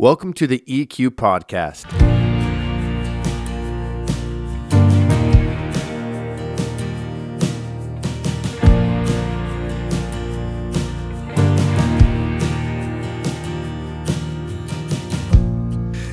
Welcome to the EQ Podcast.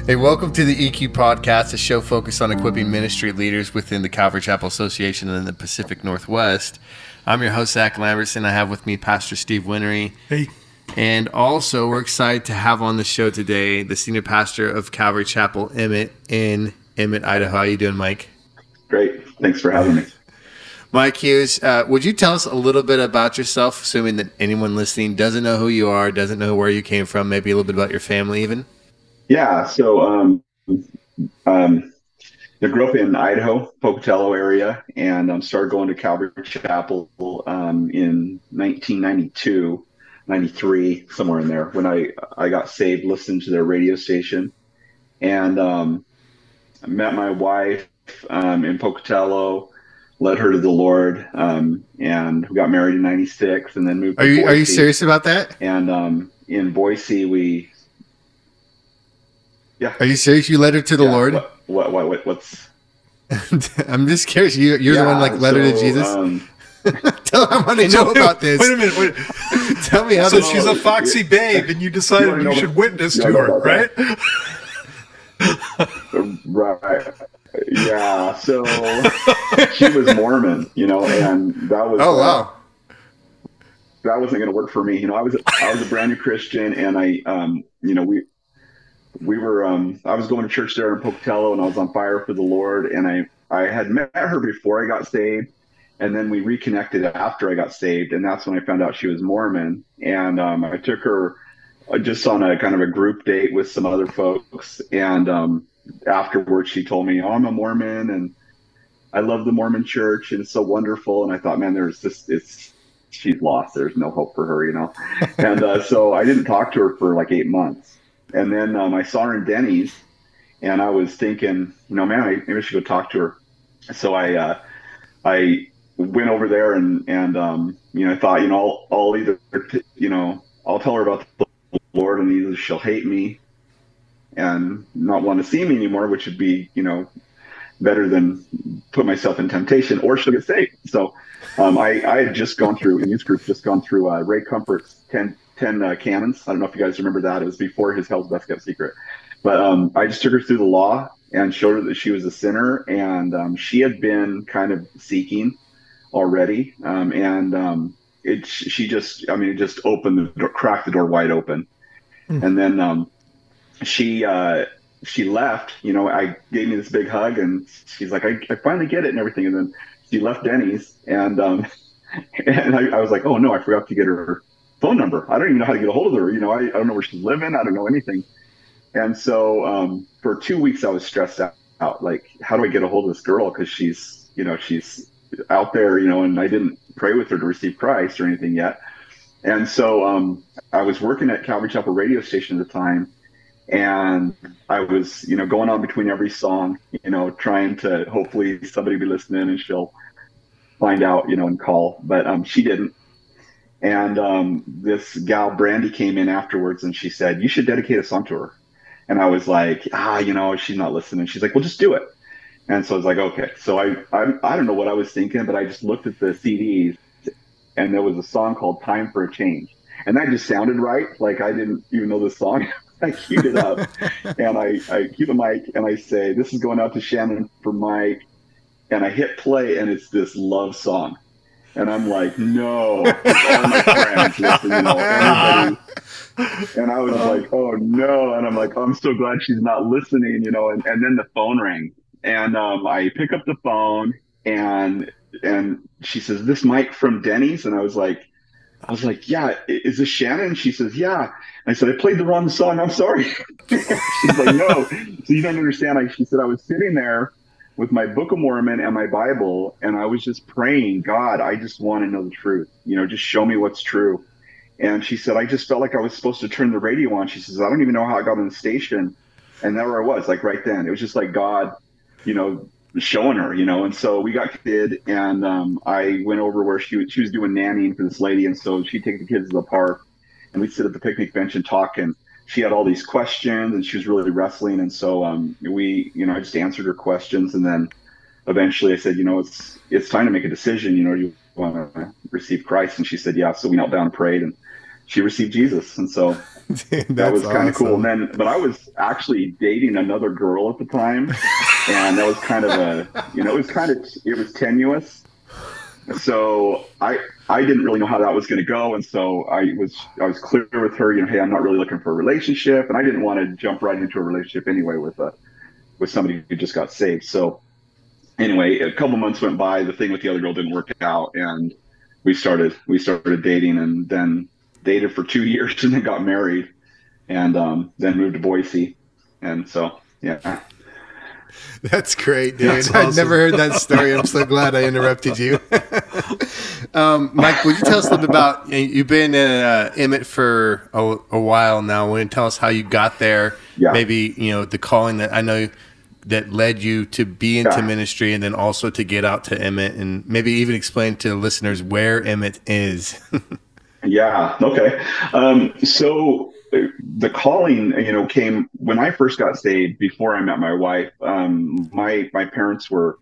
Hey, welcome to the EQ Podcast, a show focused on equipping ministry leaders within the Calvary Chapel Association in the Pacific Northwest. I'm your host, Zach Lamberson. I have with me Pastor Steve Winery. Hey. And also, we're excited to have on the show today the senior pastor of Calvary Chapel, Emmett, in Emmett, Idaho. How are you doing, Mike? Great. Thanks for having me. Mike Hughes, uh, would you tell us a little bit about yourself, assuming that anyone listening doesn't know who you are, doesn't know where you came from, maybe a little bit about your family, even? Yeah. So, um, um, I grew up in Idaho, Pocatello area, and um, started going to Calvary Chapel um, in 1992, 93, somewhere in there. When I I got saved, listened to their radio station, and um, I met my wife um, in Pocatello, led her to the Lord, um, and we got married in '96, and then moved. Are you Are you serious about that? And um, in Boise, we yeah. Are you serious? You led her to the yeah, Lord? What, what, what, what what's? I'm just curious. You, you're yeah, the one like led so, her to Jesus. Tell her I want to know about this. Wait a minute. Wait. Tell me how. So she's a foxy babe, and you decided you should witness to her, right? right. Yeah. So she was Mormon, you know, and that was. Oh wow. Uh, that wasn't going to work for me. You know, I was I was a brand new Christian, and I, um, you know, we we were um, I was going to church there in Pocatello and I was on fire for the Lord and I I had met her before I got saved and then we reconnected after I got saved and that's when I found out she was Mormon. And um, I took her uh, just on a kind of a group date with some other folks. And um, afterwards she told me oh, I'm a Mormon and I love the Mormon church and it's so wonderful. And I thought man there's this it's she's lost. There's no hope for her you know? And uh, so I didn't talk to her for like eight months. And then um, I saw her in Denny's, and I was thinking, you know, man, I, maybe I should go talk to her. So I uh, I went over there and and um, you know I thought, you know, I'll, I'll either you know I'll tell her about the Lord, and either she'll hate me and not want to see me anymore, which would be you know better than put myself in temptation, or she'll get saved. So um, I, I had just gone through in youth group, just gone through uh, Ray Comfort's 10 10 uh, canons. I don't know if you guys remember that. It was before his Hell's Best Kept Secret. But um, I just took her through the law and showed her that she was a sinner. And um, she had been kind of seeking already. Um, and um, it, she just, I mean, it just opened the door, cracked the door wide open. Mm. And then um, she, uh, she left, you know, I gave me this big hug and she's like, I, I finally get it and everything. And then she left Denny's and, um, and I, I was like, oh no, I forgot to get her phone number. I don't even know how to get a hold of her. You know, I, I don't know where she's living. I don't know anything. And so um, for two weeks, I was stressed out, out. Like, how do I get a hold of this girl? Because she's, you know, she's out there, you know, and I didn't pray with her to receive Christ or anything yet. And so um, I was working at Calvary Chapel radio station at the time. And I was, you know, going on between every song, you know, trying to hopefully somebody be listening and she'll find out, you know, and call. But um, she didn't. And um, this gal Brandy came in afterwards and she said, "You should dedicate a song to her." And I was like, "Ah, you know, she's not listening." She's like, "Well, just do it." And so I was like, "Okay." So I I, I don't know what I was thinking, but I just looked at the CDs, and there was a song called "Time for a Change," and that just sounded right. Like I didn't even know the song. I queued it up, and I I cue the mic and I say, "This is going out to Shannon for Mike," and I hit play, and it's this love song and I'm like, no, all my friends listen, you know, everybody. And I was uh-huh. like, oh no. And I'm like, I'm so glad she's not listening, you know. And, and then the phone rang, and um, I pick up the phone, and and she says, "This Mike from Denny's," and I was like, I was like, "Yeah, is this Shannon?" She says, "Yeah." I said, "I played the wrong song. I'm sorry." She's like, "No, so you don't understand." I, she said, "I was sitting there." with my Book of Mormon and my Bible, and I was just praying, God, I just want to know the truth. You know, just show me what's true. And she said, I just felt like I was supposed to turn the radio on. She says, I don't even know how I got on the station. And there I was, like right then. It was just like God, you know, showing her, you know. And so we got kid, and um, I went over where she was, she was doing nannying for this lady, and so she'd take the kids to the park, and we'd sit at the picnic bench and talk. And she had all these questions and she was really wrestling. And so um, we, you know, I just answered her questions. And then eventually I said, you know, it's, it's time to make a decision. You know, you want to receive Christ? And she said, yeah. So we knelt down and prayed and she received Jesus. And so that was kind of awesome. cool. And then, but I was actually dating another girl at the time. and that was kind of a, you know, it was kind of, it was tenuous. So I, I didn't really know how that was going to go, and so I was I was clear with her, you know, hey, I'm not really looking for a relationship, and I didn't want to jump right into a relationship anyway with a with somebody who just got saved. So anyway, a couple months went by, the thing with the other girl didn't work out, and we started we started dating, and then dated for two years, and then got married, and um, then moved to Boise, and so yeah. That's great, dude. That's awesome. I've never heard that story. I'm so glad I interrupted you. um, Mike, would you tell us a little bit about you've been in uh, Emmett for a, a, while now. Would you tell us how you got there? Yeah. Maybe you know the calling that I know that led you to be into yeah. ministry, and then also to get out to Emmett, and maybe even explain to the listeners where Emmett is. yeah. Okay. Um, so the calling, you know, came when I first got saved. Before I met my wife, um, my my parents were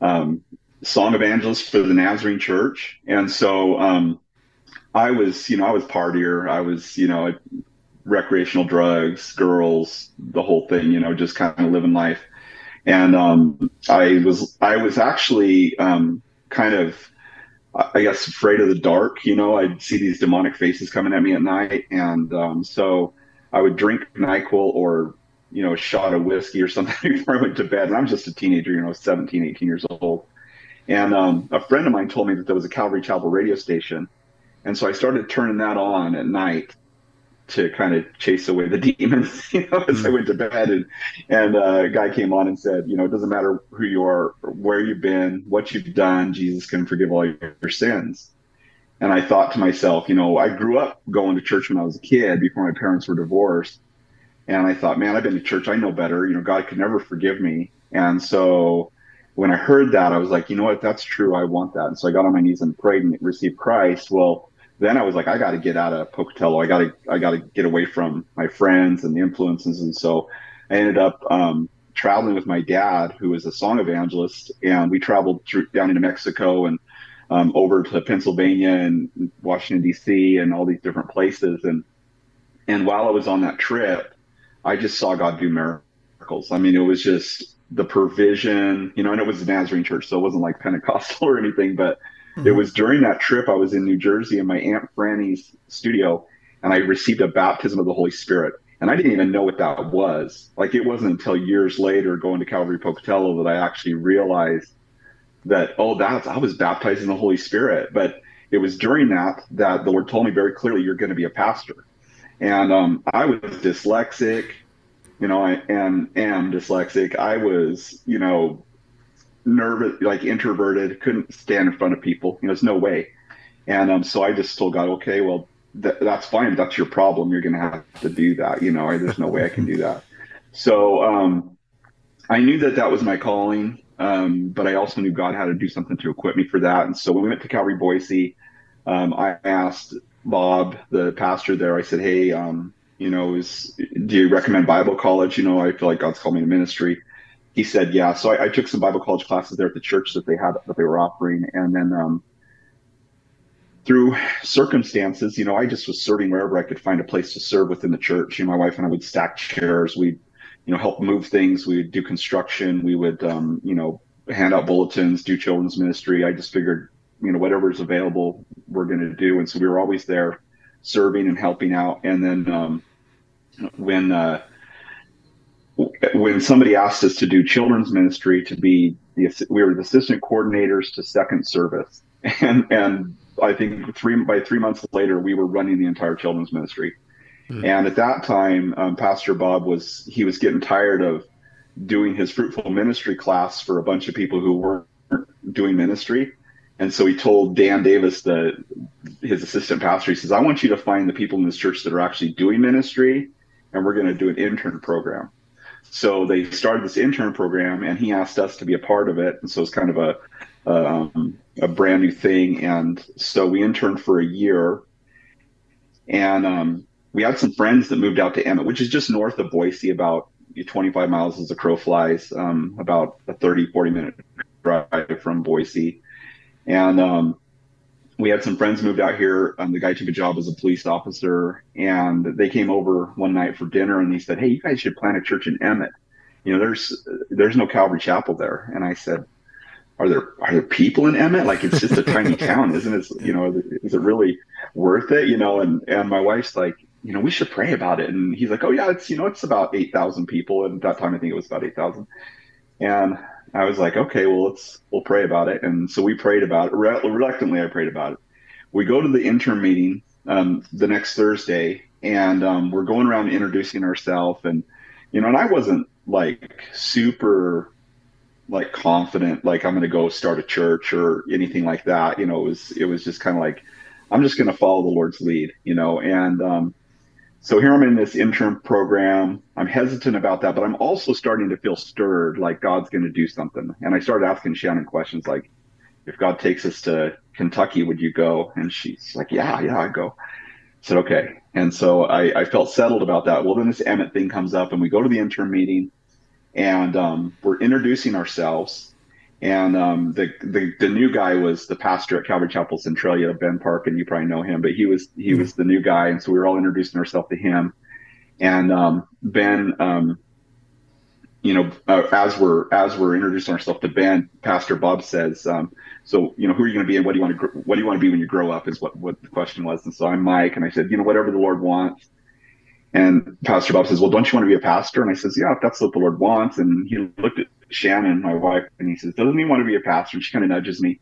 um, song evangelists for the Nazarene Church, and so um, I was, you know, I was partier. I was, you know, recreational drugs, girls, the whole thing. You know, just kind of living life. And um, I was, I was actually um, kind of I guess afraid of the dark. You know, I'd see these demonic faces coming at me at night, and um, so I would drink Nyquil or you know a shot of whiskey or something before I went to bed. And I'm just a teenager, you know, 17, 18 years old. And um, a friend of mine told me that there was a Calvary Chapel radio station, and so I started turning that on at night to kind of chase away the demons, you know, as I went to bed. And, and uh, a guy came on and said, you know, it doesn't matter who you are, where you've been, what you've done, Jesus can forgive all your sins. And I thought to myself, you know, I grew up going to church when I was a kid before my parents were divorced. And I thought, man, I've been to church. I know better. You know, God could never forgive me. And so when I heard that, I was like, you know what? That's true. I want that. And so I got on my knees and prayed and received Christ. Well, then I was like, I got to get out of Pocatello. I got to, I got to get away from my friends and the influences. And so I ended up um, traveling with my dad, who was a song evangelist, and we traveled through, down into Mexico and um, over to Pennsylvania and Washington D.C. and all these different places. And and while I was on that trip, I just saw God do miracles. I mean, it was just the provision, you know, and it was the Nazarene church, so it wasn't like Pentecostal or anything, but Mm-hmm. It was during that trip I was in New Jersey in my Aunt Franny's studio, and I received a baptism of the Holy Spirit. And I didn't even know what that was. Like it wasn't until years later going to Calvary Pocatello that I actually realized that, oh, that's, I was baptized in the Holy Spirit. But it was during that that the Lord told me very clearly, you're going to be a pastor. And um, I was dyslexic, you know, I am, am dyslexic. I was, you know, nervous, like introverted, couldn't stand in front of people. You know, there's no way. And um, so I just told God, okay, well, th- that's fine. That's your problem. You're going to have to do that. You know, there's no way I can do that. So um, I knew that that was my calling, um, but I also knew God had to do something to equip me for that. And so when we went to Calvary Boise, um, I asked Bob, the pastor there, I said, hey, um, you know, is, do you recommend Bible college? You know, I feel like God's called me to ministry he said, yeah. So I, I, took some Bible college classes there at the church that they had that they were offering, and then um, through circumstances, you know, I just was serving wherever I could find a place to serve within the church. You know, my wife and I would stack chairs. We'd, you know, help move things. We'd do construction. We would, um, you know, hand out bulletins, do children's ministry. I just figured, you know, whatever's available, we're going to do. And so we were always there serving and helping out. And then um, when uh, when somebody asked us to do children's ministry to be the we were the assistant coordinators to second service. And and i think three by three months later we were running the entire children's ministry. Mm-hmm. and at that time um, pastor bob was he was getting tired of doing his fruitful ministry class for a bunch of people who weren't doing ministry. And so he told dan davis the his assistant pastor he says i want you to find the people in this church that are actually doing ministry and we're going to do an intern program so they started this intern program, and he asked us to be a part of it. And so it's kind of a um, a brand new thing. And so we interned for a year, and um, we had some friends that moved out to Emmett, which is just north of Boise, about 25 miles as the crow flies, um, about a 30, 40 minute drive from Boise. And um, we had some friends moved out here. Um, the guy took a job as a police officer, and they came over one night for dinner, and he said, "Hey, you guys should plant a church in Emmett. You know, there's there's no Calvary Chapel there." And I said, "Are there are there people in Emmett? Like it's just a tiny town, isn't it? You know, is it really worth it? You know?" And and my wife's like, "You know, we should pray about it." And he's like, "Oh yeah, it's you know, it's about eight thousand people." And at that time, I think it was about eight thousand. And I was like, okay, well, let's we'll pray about it. And so we prayed about it. Reluctantly, I prayed about it. We go to the interim meeting um, the next Thursday, and um, we're going around introducing ourselves. And you know, and I wasn't like super like confident, like I'm going to go start a church or anything like that. You know, it was it was just kind of like I'm just going to follow the Lord's lead. You know, and um, so here I'm in this interim program. I'm hesitant about that, but I'm also starting to feel stirred, like God's going to do something. And I started asking Shannon questions like, if God takes us to Kentucky, would you go? And she's like, yeah, yeah, I'd go. I said, okay. And so I, I felt settled about that. Well, then this Emmett thing comes up and we go to the interim meeting and um, we're introducing ourselves and um, the, the the new guy was the pastor at Calvary Chapel Centralia, Ben Park, and you probably know him. But he was he was the new guy, and so we were all introducing ourselves to him. And um, Ben, um, you know, uh, as we're as we're introducing ourselves to Ben, Pastor Bob says, um, "So, you know, who are you going to be, and what do you want to what do you want to be when you grow up?" Is what what the question was. And so I'm Mike, and I said, "You know, whatever the Lord wants." And Pastor Bob says, "Well, don't you want to be a pastor?" And I says, "Yeah, if that's what the Lord wants." And he looked at Shannon, my wife, and he says, "Doesn't he want to be a pastor?" And she kind of nudges me.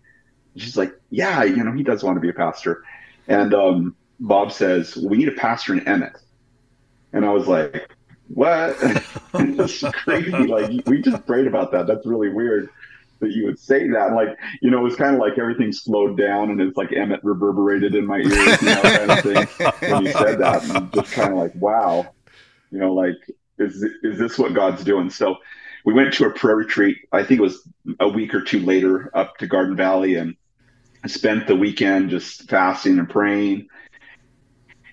She's like, "Yeah, you know, he does want to be a pastor." And um, Bob says, "We need a pastor in Emmett." And I was like, "What?" That's crazy. Like we just prayed about that. That's really weird that you would say that. Like, you know, it was kind of like everything slowed down and it's like Emmett reverberated in my ears, you know, kind of thing when you said that. And I'm just kind of like, wow, you know, like, is is this what God's doing? So we went to a prayer retreat. I think it was a week or two later up to Garden Valley and spent the weekend just fasting and praying.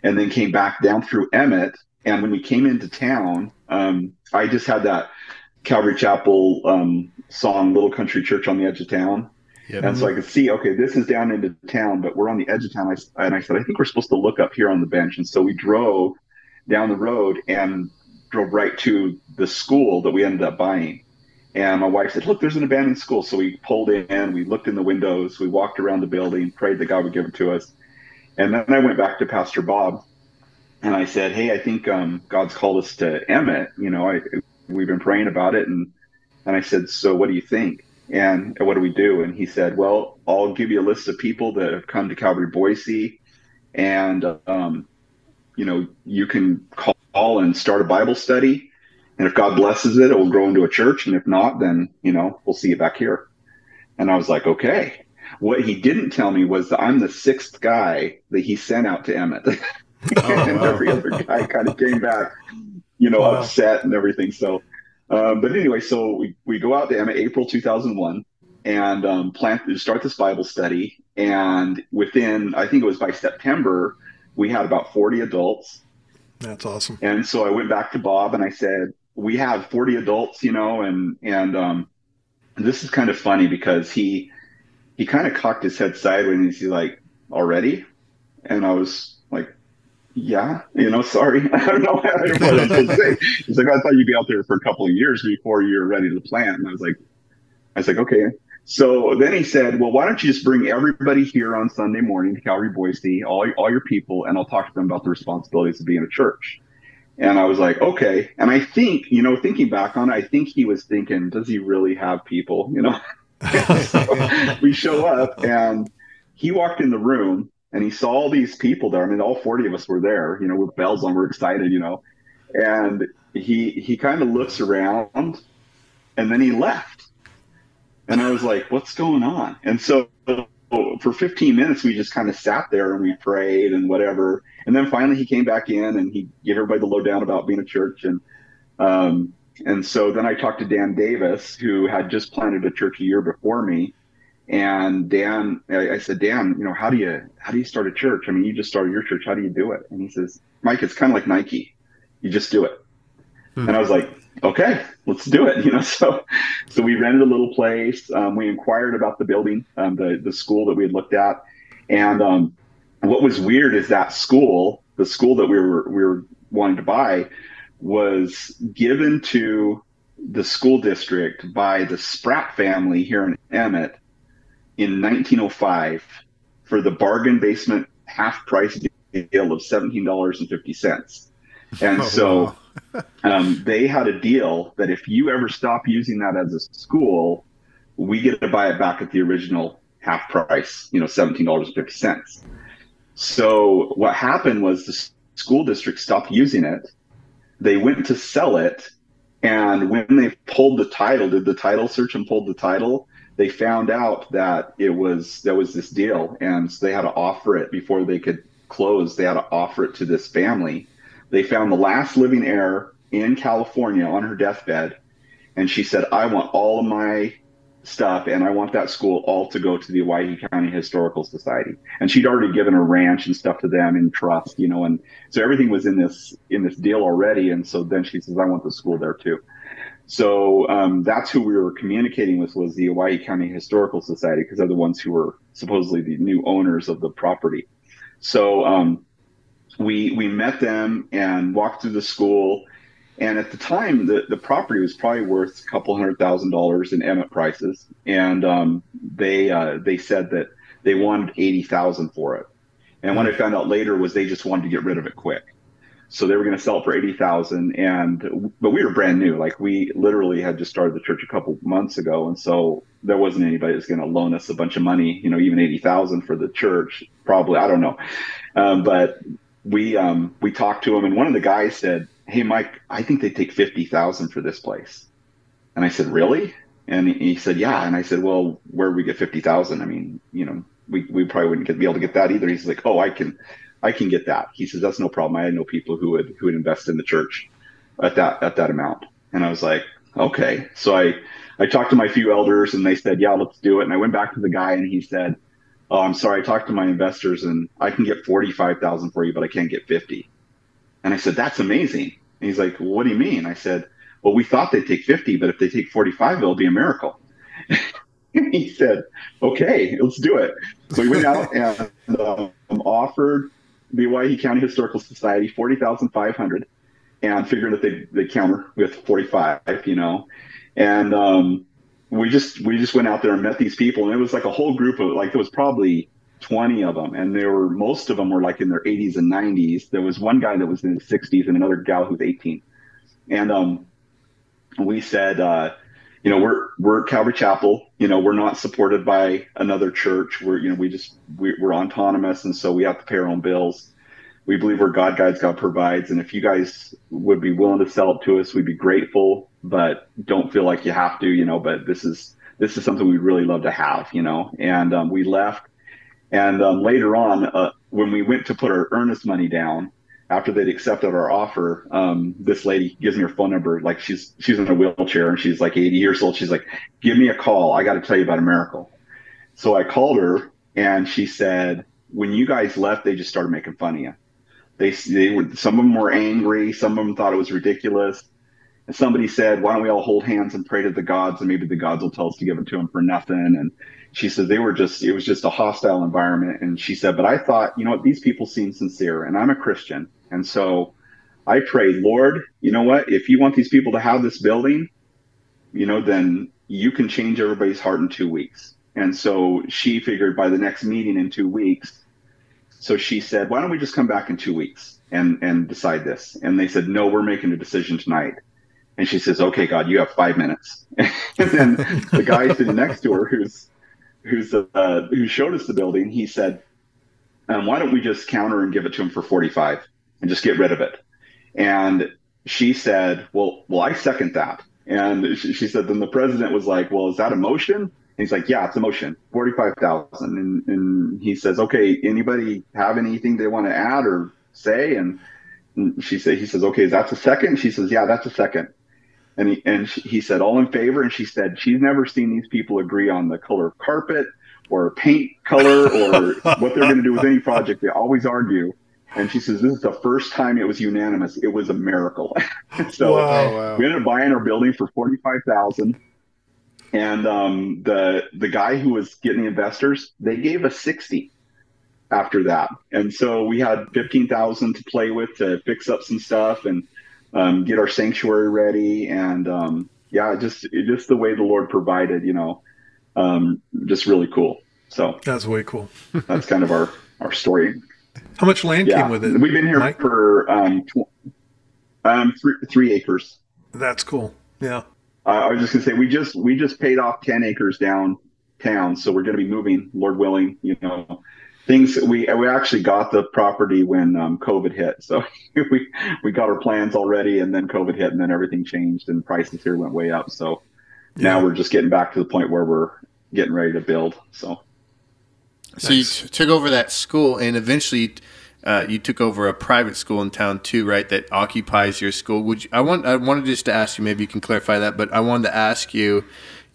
And then came back down through Emmett. And when we came into town, um, I just had that Calvary Chapel um, song, Little Country Church on the Edge of Town. Yep. And so I could see, okay, this is down into town, but we're on the edge of town. I, and I said, I think we're supposed to look up here on the bench. And so we drove down the road and drove right to the school that we ended up buying. And my wife said, Look, there's an abandoned school. So we pulled in, we looked in the windows, we walked around the building, prayed that God would give it to us. And then I went back to Pastor Bob and I said, Hey, I think um, God's called us to Emmett. You know, I, we've been praying about it. And, and I said, So what do you think? And what do we do? And he said, Well, I'll give you a list of people that have come to Calvary Boise. And, um, you know, you can call and start a Bible study. And if God blesses it, it will grow into a church. And if not, then, you know, we'll see you back here. And I was like, okay. What he didn't tell me was that I'm the sixth guy that he sent out to Emmett. Oh, and wow. every other guy kind of came back, you know, wow. upset and everything. So, um, but anyway, so we, we go out to Emmett April 2001 and um, plan to start this Bible study. And within, I think it was by September, we had about 40 adults that's awesome. And so I went back to Bob and I said, "We have 40 adults, you know, and and um, this is kind of funny because he he kind of cocked his head sideways and he's like, "Already?" And I was like, "Yeah, you know, sorry, I don't know, I don't what to say." He's like, "I thought you'd be out there for a couple of years before you're ready to plant." And I was like, "I was like, okay." So then he said, "Well, why don't you just bring everybody here on Sunday morning to Calvary Boise, all all your people, and I'll talk to them about the responsibilities of being a church." And I was like, "Okay." And I think, you know, thinking back on it, I think he was thinking, "Does he really have people?" You know. we show up, and he walked in the room, and he saw all these people there. I mean, all forty of us were there. You know, with bells on, we're excited. You know, and he he kind of looks around, and then he left and I was like, what's going on? And so for 15 minutes, we just kind of sat there and we prayed and whatever. And then finally he came back in and he gave everybody the lowdown about being a church. And, um, and so then I talked to Dan Davis, who had just planted a church a year before me. And Dan, I, I said, Dan, you know, how do you how do you start a church? I mean, you just started your church. How do you do it? And he says, Mike, it's kind of like Nike. You just do it. Hmm. And I was like, okay, let's do it. You know, so so we rented a little place. Um, we inquired about the building, um, the the school that we had looked at, and um, what was weird is that school, the school that we were we were wanting to buy, was given to the school district by the Spratt family here in Emmett in 1905 for the bargain basement half price deal of $17.50. And oh, so wow. um, they had a deal that if you ever stop using that as a school, we get to buy it back at the original half price, you know, $17.50. So what happened was the school district stopped using it. They went to sell it. And when they pulled the title, did the title search and pulled the title, they found out that it was there was this deal, and so they had to offer it before they could close. They had to offer it to this family. They found the last living heir in California on her deathbed, and she said, "I want all of my stuff, and I want that school all to go to the Owyhee County Historical Society." And she'd already given a ranch and stuff to them in trust, you know, and so everything was in this in this deal already. And so then she says, "I want the school there too." So um, that's who we were communicating with was the Owyhee County Historical Society because they're the ones who were supposedly the new owners of the property. So um, we we met them and walked through the school. And at the time, the, the property was probably worth a couple hundred thousand dollars in Emmett prices. And um, they uh, they said that they wanted eighty thousand for it. And what I found out later was they just wanted to get rid of it quick. So they were going to sell it for eighty thousand, and but we were brand new. Like we literally had just started the church a couple months ago, and so there wasn't anybody that's going to loan us a bunch of money. You know, even eighty thousand for the church, probably I don't know. Um, but we um, we talked to him, and one of the guys said, "Hey, Mike, I think they take fifty thousand for this place." And I said, "Really?" And he said, "Yeah." And I said, "Well, where we get fifty thousand? I mean, you know, we, we probably wouldn't get, be able to get that either." He's like, "Oh, I can." I can get that. He says that's no problem. I know people who would who would invest in the church at that at that amount. And I was like, okay. So I I talked to my few elders and they said, yeah, let's do it. And I went back to the guy and he said, oh, I'm sorry. I talked to my investors and I can get forty five thousand for you, but I can't get fifty. And I said, that's amazing. And he's like, well, what do you mean? I said, well, we thought they'd take 50, but if they take 45, it'll be a miracle. he said, okay, let's do it. So we went out and um, offered the County Historical Society, 40,500 and figured that they they counter with 45, you know. And um, we just we just went out there and met these people and it was like a whole group of like there was probably 20 of them and there were most of them were like in their 80s and 90s. There was one guy that was in his 60s and another gal who's 18. And um, we said uh, you know, we're we're Calvary Chapel. You know, we're not supported by another church. We're you know, we just we, we're autonomous, and so we have to pay our own bills. We believe we're God guides, God provides, and if you guys would be willing to sell it to us, we'd be grateful. But don't feel like you have to, you know. But this is this is something we'd really love to have, you know. And um, we left, and um, later on, uh, when we went to put our earnest money down, after they'd accepted our offer, um, this lady gives me her phone number. Like she's she's in a wheelchair and she's like 80 years old. She's like, "Give me a call. I got to tell you about a miracle." So I called her and she said, "When you guys left, they just started making fun of you. They they were some of them were angry. Some of them thought it was ridiculous. Somebody said, "Why don't we all hold hands and pray to the gods, and maybe the gods will tell us to give it to them for nothing?" And she said they were just it was just a hostile environment. And she said but i thought you know what? These people seem sincere and i'm a christian. And so i prayed lord you know what? If you want these people to have this building you know then you can change everybody's heart in two weeks. And so she figured by the next meeting in two weeks so she said why don't we just come back in two weeks and and decide this? And they said no we're making a decision tonight and she says okay god you have five minutes and then the guy sitting next to her who's who's uh, who showed us the building, he said, um, "Why don't we just counter and give it to him for 45 and just get rid of it?" And she said, "Well, well, I second that." And she, she said, then the president was like, "Well, is that a motion?" And he's like, "Yeah, it's a motion, 45,000." And and he says, "Okay, anybody have anything they want to add or say?" And, she said, "He says, okay, is that a second? She says, "Yeah, that's a second. And he, and he said, all in favor. And she said, she's never seen these people agree on the color of carpet or paint color or what they're going to do with any project. They always argue. And she says, this is the first time it was unanimous. It was a miracle. so wow. we ended up buying our building for 45000 And um, the, the guy who was getting the investors, they gave us 60 after that. And so we had 15,000 to play with to fix up some stuff and um, get our sanctuary ready. And um, yeah, just, just the way the Lord provided, you know, um, just really cool. So that's way cool. that's kind of our, our story. How much land yeah. came with it? We've been here Mike? for um, tw- um, three, three acres. That's cool. Yeah. Uh, I was just gonna say we just we just paid off ten acres downtown, so we're gonna be moving, Lord willing. You know, things we we actually got the property when um, COVID hit, so we we got our plans already, and then COVID hit, and then everything changed, and prices here went way up. So yeah. now we're just getting back to the point where we're getting ready to build. So so nice. you t- took over that school, and eventually uh, you took over a private school in town too, right? That occupies your school. Would you, I want I wanted just to ask you, maybe you can clarify that, but I wanted to ask you,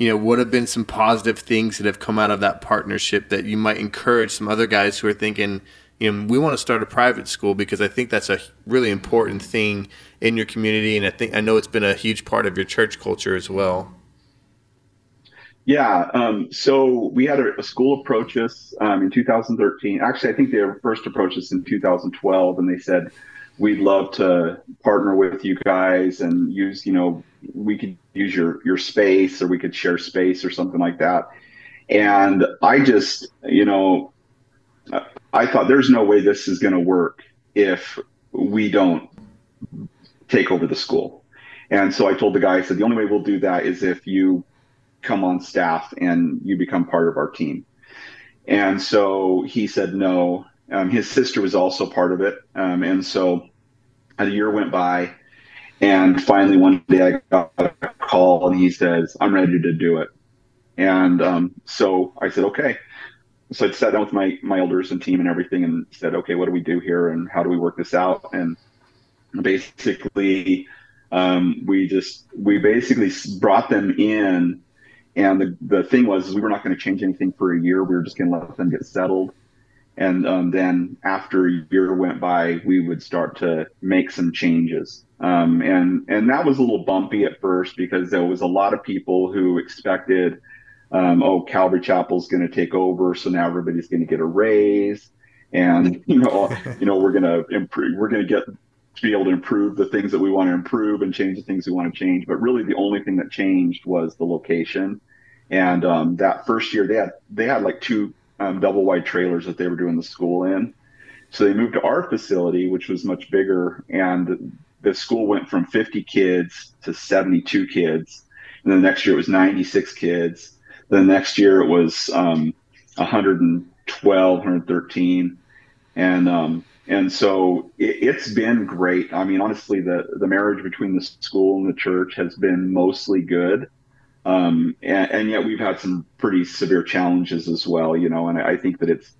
you know, what have been some positive things that have come out of that partnership that you might encourage some other guys who are thinking, you know, we want to start a private school because I think that's a really important thing in your community, and I think I know it's been a huge part of your church culture as well. Yeah. Um, so we had a, a school approach us um, in 2013. Actually, I think they first approached us in 2012, and they said, "We'd love to partner with you guys and use, you know, we could use your your space, or we could share space, or something like that." And I just, you know, I thought there's no way this is going to work if we don't take over the school. And so I told the guy, I said, the only way we'll do that is if you come on staff and you become part of our team. And so he said no. Um, his sister was also part of it. Um, and so a year went by. And finally, one day I got a call and he says, I'm ready to do it. And um, so I said, okay. So I sat down with my, my elders and team and everything and said, okay, what do we do here and how do we work this out? And basically, um, we just, we basically brought them in and the, the thing was, we were not going to change anything for a year. We were just going to let them get settled. And um, then after a year went by, we would start to make some changes. Um, and, and that was a little bumpy at first because there was a lot of people who expected, um, oh, Calvary Chapel's going to take over. So now everybody's going to get a raise. And, you know, you know, we're going to improve, we're going to get to be able to improve the things that we want to improve and change the things we want to change. But really, the only thing that changed was the location. And um, that first year, they had they had like two um, double wide trailers that they were doing the school in. So they moved to our facility, which was much bigger, and the school went from 50 kids to 72 kids. And then the next year it was 96 kids. Then the next year it was um, 112, 113, and um, and so it, has been great. I mean, honestly, the the marriage between the school and the church has been mostly good, um, and, and, yet we've had some pretty severe challenges as well. You know, and I, I think that it's,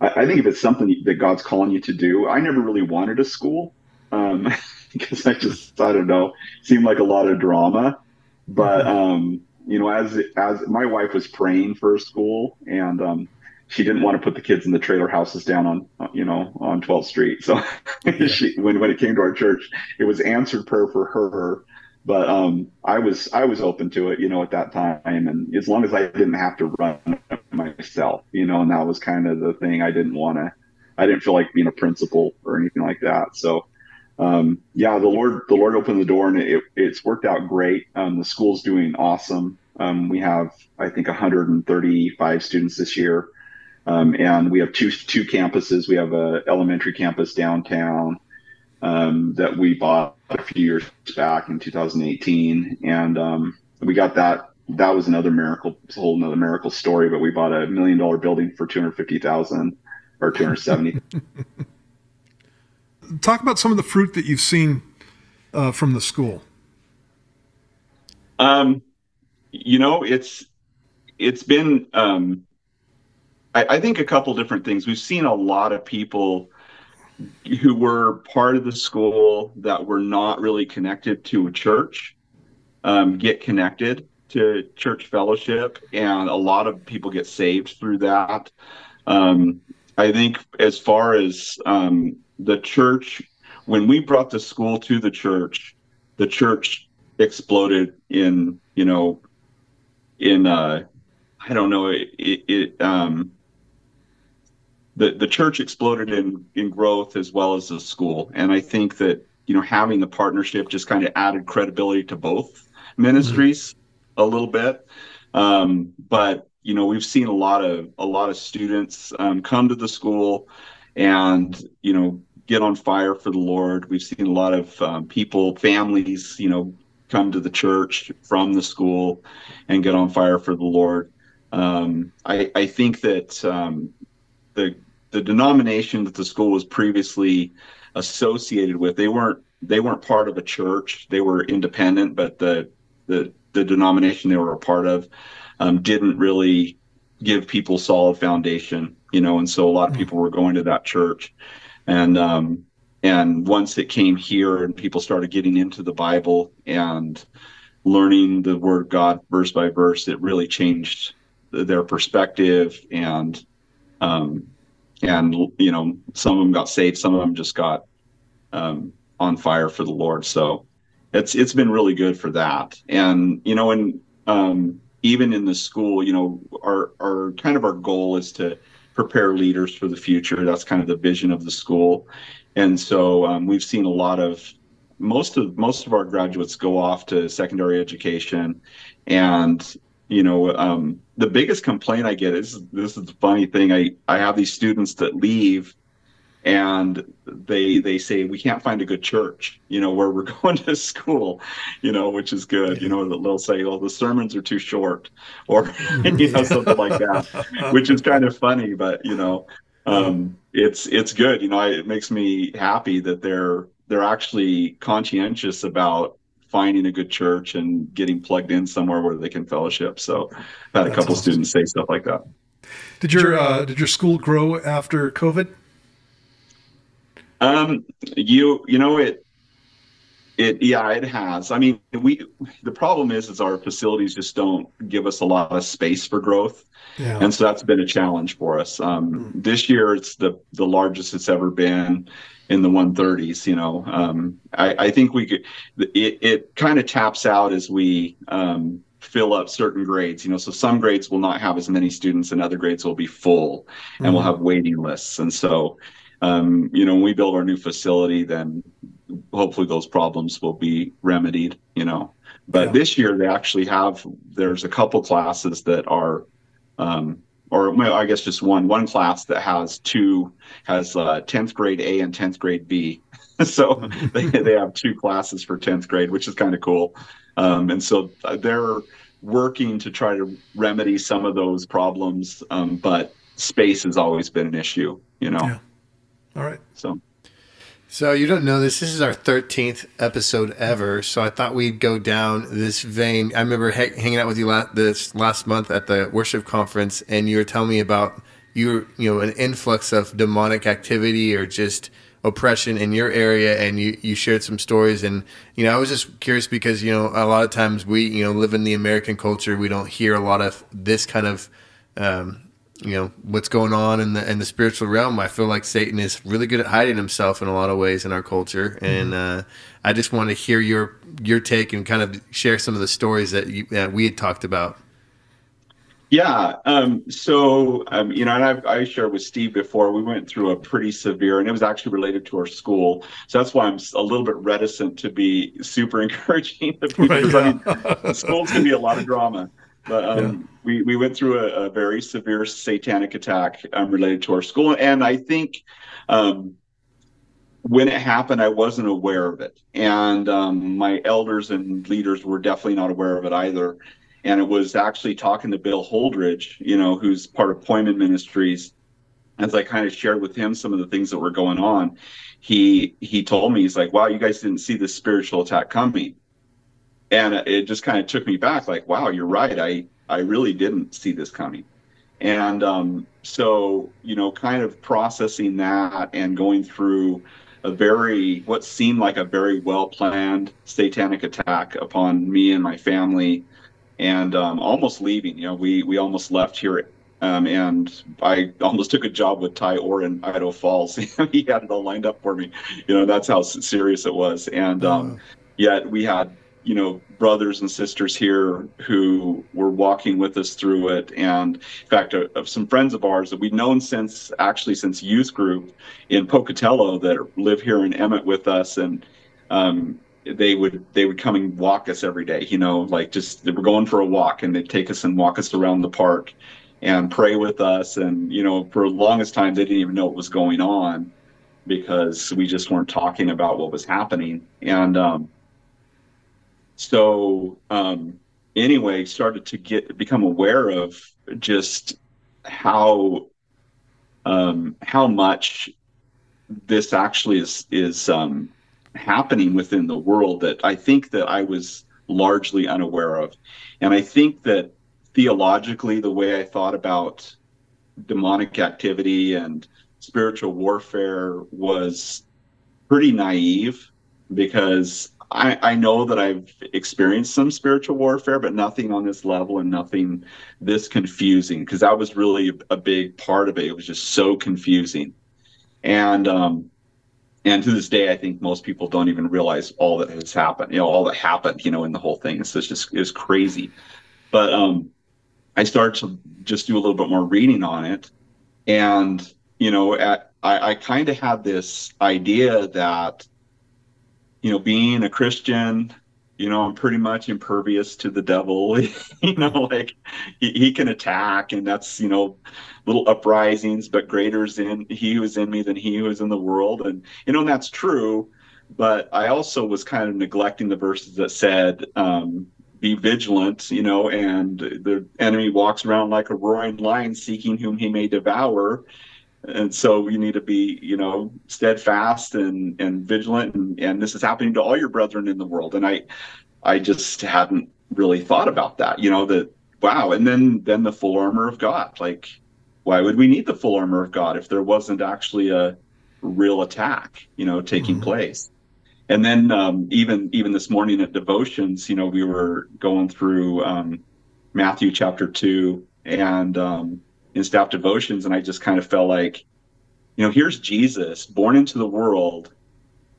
I, I, think if it's something that God's calling you to do, I never really wanted a school um, because I just I don't know, seemed like a lot of drama, but mm-hmm. um, you know, as as my wife was praying for a school and um, she didn't want to put the kids in the trailer houses down on you know on 12th street so yeah. she when when it came to our church it was answered prayer for her but um i was i was open to it you know at that time. And as long as i didn't have to run myself you know and that was kind of the thing. I didn't want to i didn't feel like being a principal or anything like that. So um, yeah the lord the lord opened the door and it, it's worked out great. Um, the school's doing awesome. Um, we have i think 135 students this year. Um, and we have two two campuses. We have a elementary campus downtown um, that we bought a few years back in 2018, and um, we got that. That was another miracle. It's a whole another miracle story. But we bought a million dollar building for 250,000 or 270. Talk about some of the fruit that you've seen uh, from the school. Um, you know, it's it's been um, I, I think a couple different things. We've seen a lot of people who were part of the school that were not really connected to a church um, get connected to church fellowship, and a lot of people get saved through that. Um, I think as far as um, the church, when we brought the school to the church, the church exploded in you know in uh, I don't know it, it um, the the church exploded in in growth as well as the school, and I think that you know having the partnership just kind of added credibility to both ministries mm-hmm. a little bit. Um, but you know we've seen a lot of a lot of students um, come to the school and you know get on fire for the Lord. We've seen a lot of um, people, families, you know, come to the church from the school and get on fire for the Lord. Um, I, I, think that um, the the denomination that the school was previously associated with they weren't they weren't part of a church they were independent but the the the denomination they were a part of um, didn't really give people solid foundation you know and so a lot of hmm. people were going to that church and um and once it came here and people started getting into the bible and learning the word of god verse by verse it really changed their perspective and um, and you know some of them got saved some of them just got um, on fire for the lord. So it's it's been really good for that. And you know and um, even in the school you know our our kind of our goal is to prepare leaders for the future. That's kind of the vision of the school. And so um, we've seen a lot of most of most of our graduates go off to secondary education. And you know um, the biggest complaint i get is this is the funny thing i i have these students that leave and they they say we can't find a good church you know where we're going to school you know which is good you know that they'll say oh the sermons are too short or you know something like that which is kind of funny but you know um, it's it's good you know it makes me happy that they're they're actually conscientious about finding a good church and getting plugged in somewhere where they can fellowship. So I've had a couple awesome. students say stuff like that. Did your uh, did your school grow after COVID? Um, you you know it it yeah it has. I mean we the problem is is our facilities just don't give us a lot of space for growth. Yeah. And so that's been a challenge for us. Um, mm. This year, it's the the largest it's ever been in the 130s. You know, um, I, I, think we could. It, it kind of taps out as we um, fill up certain grades. You know, so some grades will not have as many students, and other grades will be full, and mm-hmm. we'll have waiting lists. And so, um, you know, when we build our new facility, then hopefully those problems will be remedied. You know, but yeah. this year they actually have. There's a couple classes that are um, or well, I guess just one one class that has two has uh, 10th grade A and 10th grade B. so they, they have two classes for 10th grade, which is kind of cool. Um, and so uh, they're working to try to remedy some of those problems, um, but space has always been an issue, you know. Yeah. All right. So so you don't know this. This is our thirteenth episode ever. So I thought we'd go down this vein. I remember ha- hanging out with you last, this last month at the worship conference, and you were telling me about your, you know, an influx of demonic activity or just oppression in your area, and you you shared some stories. And you know, I was just curious because you know, a lot of times we you know live in the American culture, we don't hear a lot of this kind of um, you know what's going on in the in the spiritual realm. I feel like Satan is really good at hiding himself in a lot of ways in our culture, mm-hmm. and uh, I just want to hear your your take and kind of share some of the stories that you, that we had talked about. Yeah. Um, so, um, you know, and I've, I shared with Steve before, we went through a pretty severe, and it was actually related to our school. So that's why I'm a little bit reticent to be super encouraging to people. Right, yeah. I mean, schools can be a lot of drama. But um, yeah. We, we went through a, a very severe satanic attack um, related to our school. And I think um, when it happened, I wasn't aware of it. And um, my elders and leaders were definitely not aware of it either. And it was actually talking to Bill Holdridge, you know, who's part of Poimen Ministries. As I kind of shared with him some of the things that were going on, he he told me he's like, "Wow, you guys didn't see this spiritual attack coming." and it just kind of took me back like wow you're right i i really didn't see this coming and um, so you know kind of processing that and going through a very what seemed like a very well planned satanic attack upon me and my family, and um, almost leaving. You know, we we almost left here, um, and I almost took a job with Ty Orr in Idaho Falls. he had it all lined up for me. You know, that's how serious it was, and um, yet we had you know brothers and sisters here who were walking with us through it. And in fact uh, of some friends of ours that we've known since actually since youth group in pocatello that live here in emmett with us. And um, they would they would come and walk us every day you know like just they were going for a walk and they'd take us and walk us around the park and pray with us. And you know for the longest time they didn't even know what was going on because we just weren't talking about what was happening. And um, so um, anyway started to get become aware of just how um, how much this actually is is um, happening within the world that I think that I was largely unaware of, and I think that theologically the way I thought about demonic activity and spiritual warfare was pretty naive because I, I know that I've experienced some spiritual warfare, but nothing on this level and nothing this confusing because that was really a big part of it. It was just so confusing. And um, and to this day, I think most people don't even realize all that has happened. You know, all that happened. You know, in the whole thing. So it's just it's crazy. But um, I started to just do a little bit more reading on it, and you know, at I, I kind of had this idea that you know, being a Christian, you know, I'm pretty much impervious to the devil. you know, like he, he can attack, and that's you know, little uprisings, but greater's in he who is in me than he who is in the world, and you know, and that's true. But I also was kind of neglecting the verses that said, um, "Be vigilant," you know, and the enemy walks around like a roaring lion, seeking whom he may devour and so you need to be you know steadfast and and vigilant. And, and this is happening to all your brethren in the world. And i i just hadn't really thought about that you know that wow. And then then the full armor of god. Like why would we need the full armor of god if there wasn't actually a real attack you know taking mm-hmm. place? And then um, even even this morning at devotions you know we were going through um, matthew chapter 2 and um, in staff devotions, and I just kind of felt like, you know, here's Jesus born into the world,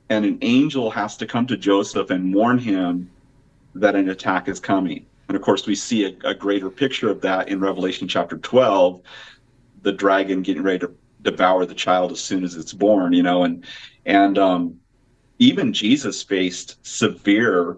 and an angel has to come to Joseph and warn him that an attack is coming. And of course, we see a, a greater picture of that in Revelation chapter 12, the dragon getting ready to devour the child as soon as it's born, you know, and and um, even Jesus faced severe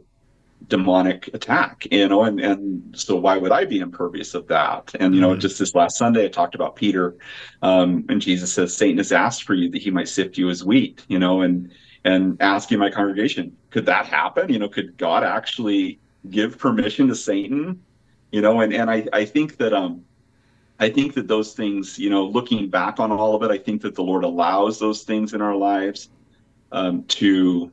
demonic attack you know and and so why would i be impervious of that? And you know mm-hmm. just this last sunday i talked about peter um, and jesus says satan has asked for you that he might sift you as wheat you know and and asking my congregation could that happen? You know could god actually give permission to satan? You know and and i i think that um i think that those things you know looking back on all of it i think that the lord allows those things in our lives um, to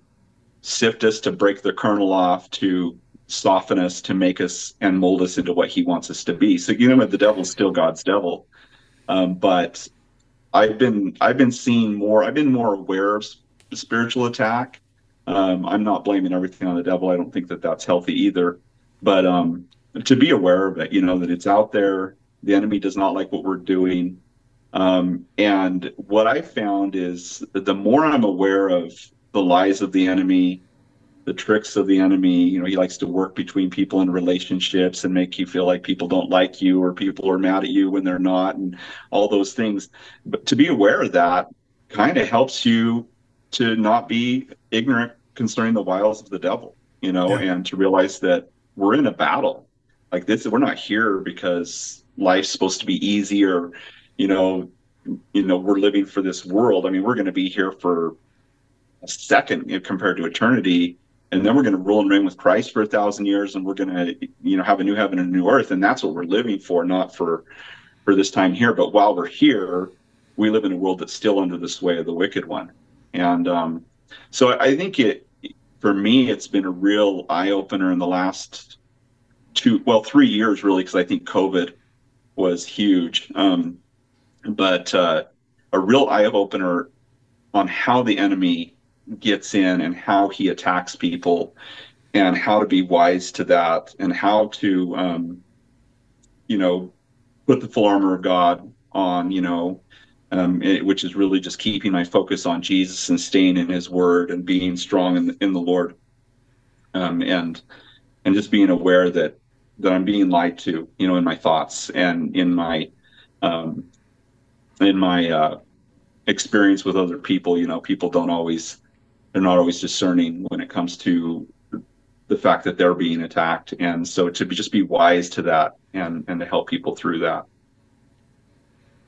sift us to break the kernel off to soften us to make us and mold us into what he wants us to be. So you know the devil's still god's devil. Um, but i've been i've been seeing more i've been more aware of spiritual attack. Um, i'm not blaming everything on the devil. I don't think that that's healthy either. But um, to be aware of it you know that it's out there. The enemy does not like what we're doing. Um, and what i found is the more i'm aware of the lies of the enemy, the tricks of the enemy. You know, he likes to work between people in relationships and make you feel like people don't like you or people are mad at you when they're not, and all those things. But to be aware of that kind of helps you to not be ignorant concerning the wiles of the devil, you know, yeah. and to realize that we're in a battle. Like this, we're not here because life's supposed to be easy or, you know, you know, we're living for this world. I mean, we're going to be here for a second compared to eternity and then we're going to rule and reign with Christ for a thousand years, and we're going to, you know, have a new heaven and a new earth, and that's what we're living for, not for for this time here. But while we're here, we live in a world that's still under the sway of the wicked one, and um, so I think it, for me, it's been a real eye opener in the last two, well, three years really, because I think COVID was huge, um, but uh, a real eye opener on how the enemy gets in and how he attacks people and how to be wise to that and how to um, you know put the full armor of god on you know um, it, which is really just keeping my focus on jesus and staying in his word and being strong in, in the lord. Um, and and just being aware that that i'm being lied to you know in my thoughts and in my um, in my uh, experience with other people. You know people don't always they're not always discerning when it comes to the fact that they're being attacked. And so to be, just be wise to that and and to help people through that.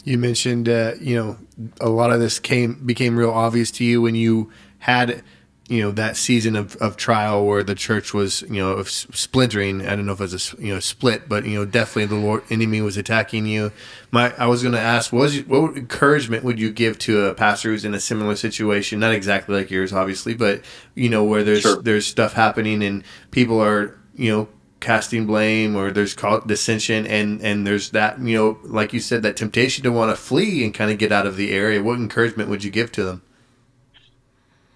You mentioned uh, you know a lot of this came became real obvious to you when you had you know that season of, of trial where the church was you know splintering. I don't know if it was a you know split but you know definitely the lord enemy was attacking you. My i was going to ask what was what encouragement would you give to a pastor who's in a similar situation? Not exactly like yours obviously but you know where there's sure. there's stuff happening and people are you know casting blame or there's dissension and and there's that you know like you said that temptation to want to flee and kind of get out of the area. What encouragement would you give to them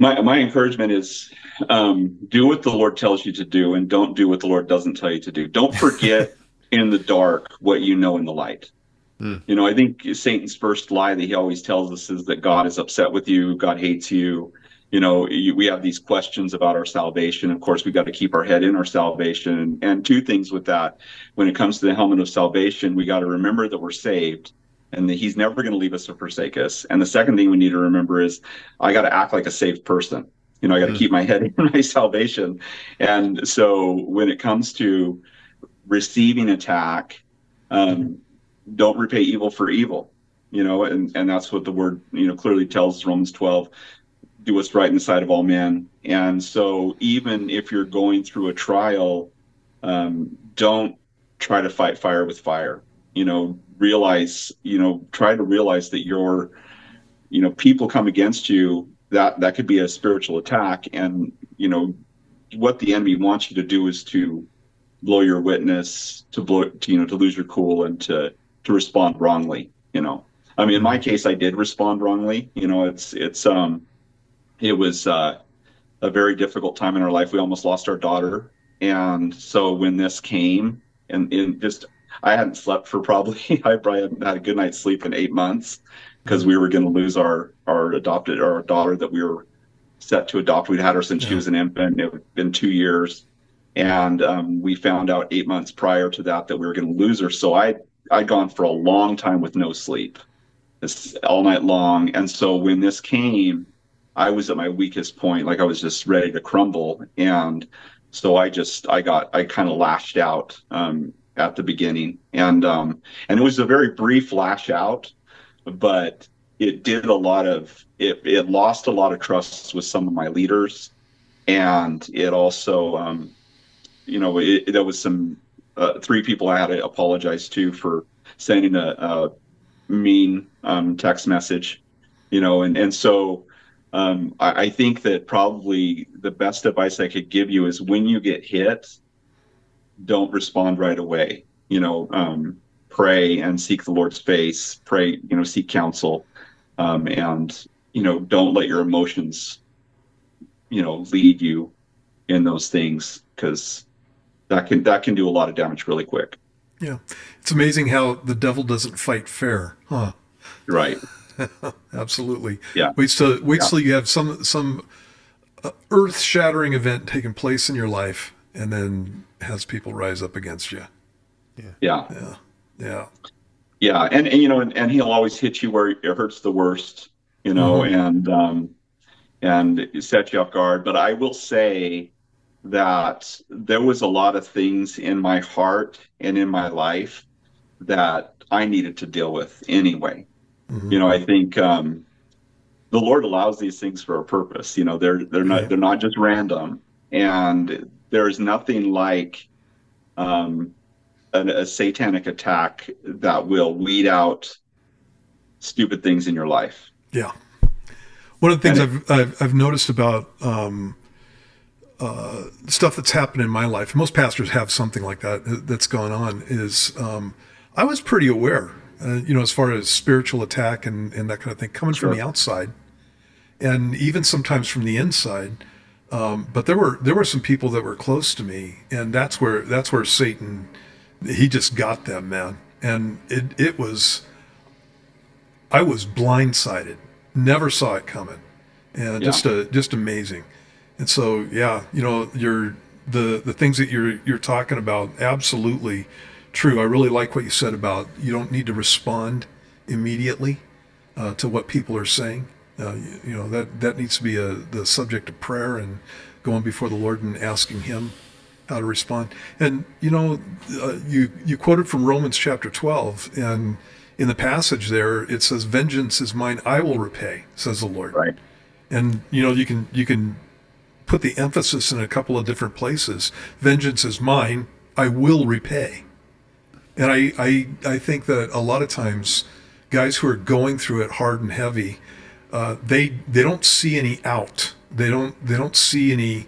my my encouragement is um, do what the Lord tells you to do, and don't do what the Lord doesn't tell you to do. Don't forget in the dark what you know in the light. Mm. You know, I think Satan's first lie that he always tells us is that God is upset with you, God hates you. You know, you, we have these questions about our salvation. Of course, we got to keep our head in our salvation. And, and two things with that, when it comes to the helmet of salvation, we got to remember that we're saved and that he's never going to leave us or forsake us. And the second thing we need to remember is I got to act like a saved person. You know, I got to mm-hmm. keep my head in my salvation. And so when it comes to receiving attack, um, don't repay evil for evil. You know, and and that's what the word you know clearly tells Romans 12 do what's right in the sight of all men. And so even if you're going through a trial, um, don't try to fight fire with fire. You know, realize, you know, try to realize that your, you know, people come against you. That that could be a spiritual attack, and you know, what the enemy wants you to do is to blow your witness, to blow, to, you know, to lose your cool, and to to respond wrongly. You know, I mean, in my case, I did respond wrongly. You know, it's it's um, it was uh, a very difficult time in our life. We almost lost our daughter, and so when this came, and, and just I hadn't slept for probably I probably hadn't had a good night's sleep in eight months because we were going to lose our our adopted our daughter that we were set to adopt. We'd had her since yeah. she was an infant. It had been two years, and um, we found out eight months prior to that that we were going to lose her. So I I'd gone for a long time with no sleep, all night long. And so when this came, I was at my weakest point, like I was just ready to crumble. And so I just I got I kind of lashed out. Um, at the beginning, and um, and it was a very brief lash out, but it did a lot of it. It lost a lot of trust with some of my leaders, and it also, um, you know, it, there was some uh, three people I had to apologize to for sending a, a mean um, text message, you know, and and so. Um, I, I think that probably the best advice I could give you is when you get hit, don't respond right away. You know, um, pray and seek the Lord's face. Pray, you know, seek counsel, um, and you know, don't let your emotions, you know, lead you in those things because that can that can do a lot of damage really quick. Yeah, it's amazing how the devil doesn't fight fair, huh? Right. Absolutely. Yeah. Wait till wait yeah. till you have some some uh, earth shattering event taking place in your life, and then has people rise up against you. Yeah. Yeah. Yeah. Yeah. Yeah. And, and you know, and, and, he'll always hit you where it hurts the worst, you know, mm-hmm. and, um, and set you off guard. But I will say that there was a lot of things in my heart and in my life that I needed to deal with anyway. Mm-hmm. You know, I think, um, the Lord allows these things for a purpose. You know, they're they're not yeah. they're not just random. And there is nothing like um, a, a satanic attack that will weed out stupid things in your life. Yeah. One of the things I've, I've, I've noticed about um, uh, stuff that's happened in my life, most pastors have something like that uh, that's gone on, is um, I was pretty aware, uh, you know, as far as spiritual attack and, and that kind of thing coming sure. from the outside. and even sometimes from the inside. Um, but there were there were some people that were close to me, and that's where that's where Satan he just got them, man. And it it was I was blindsided, never saw it coming, and yeah. just a just amazing. And so yeah, you know, you're the the things that you're you're talking about absolutely true. I really like what you said about you don't need to respond immediately uh, to what people are saying. Uh, you, you, know that that needs to be a the subject of prayer and going before the Lord and asking Him how to respond. And you know, uh, you you quoted from Romans chapter twelve, and in the passage there it says, "Vengeance is mine; I will repay," says the Lord. Right. And you know, you can you can put the emphasis in a couple of different places. Vengeance is mine; I will repay. And I I I think that a lot of times, guys who are going through it hard and heavy uh, they they don't see any out. They don't they don't see any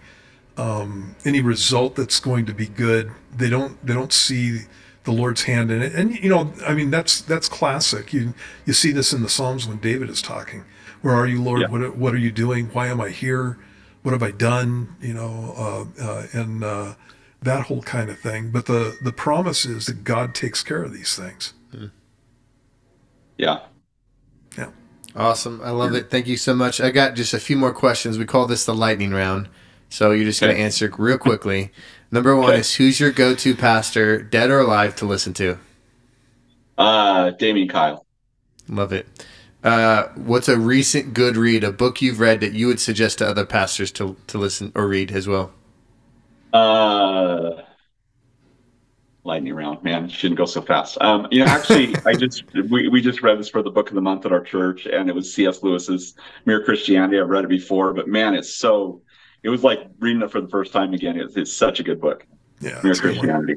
um, any result that's going to be good. They don't they don't see the Lord's hand in it. And you know, I mean, that's that's classic. You you see this in the Psalms when David is talking. Where are you, Lord? Yeah. What what are you doing? Why am I here? What have I done? You know, uh, uh, and uh, that whole kind of thing. But the the promise is that God takes care of these things. Yeah. Yeah, Awesome. I love it. Thank you so much. I got just a few more questions. We call this the lightning round. So you're just going to answer real quickly. Number one okay. is who's your go to pastor, dead or alive, to listen to? Uh, Damian Kyle. Love it. Uh, what's a recent good read, a book you've read that you would suggest to other pastors to, to listen or read as well? Uh, lightning round, man. Shouldn't go so fast. Um, you know, actually, I just we, we just read this for the book of the month at our church, and it was C.S. Lewis's Mere Christianity. I've read it before, but man, it's so. It was like reading it for the first time again. It's, it's such a good book. Yeah, Mere Christianity.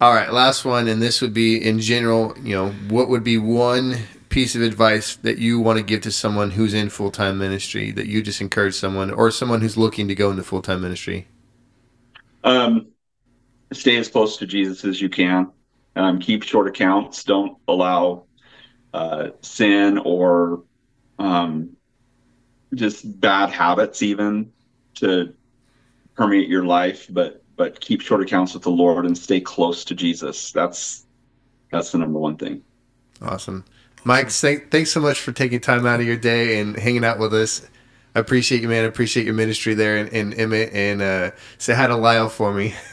All right, last one, and this would be in general. You know, what would be one piece of advice that you want to give to someone who's in full time ministry that you just encourage someone, or someone who's looking to go into full time ministry? Um, stay as close to Jesus as you can. Um, keep short accounts. Don't allow uh, sin or um, just bad habits even to permeate your life. But but keep short accounts with the Lord and stay close to Jesus. That's that's the number one thing. Awesome, Mike. thanks so much for taking time out of your day and hanging out with us. I appreciate you, man. I appreciate your ministry there in, in Emmett, and uh, say hi to Lyle for me.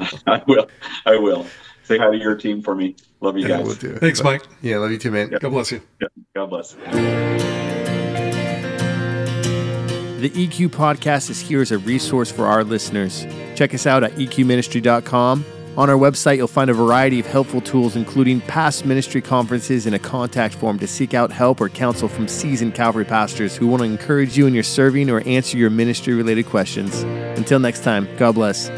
I will. I will. Say hi to your team for me. Love you yeah, guys. We'll Thanks, Mike. Yeah, love you too, man. Yep. God bless you. Yep. God bless. The EQ podcast is here as a resource for our listeners. Check us out at eqministry.com. On our website, you'll find a variety of helpful tools, including past ministry conferences and a contact form to seek out help or counsel from seasoned Calvary pastors who want to encourage you in your serving or answer your ministry related questions. Until next time, God bless.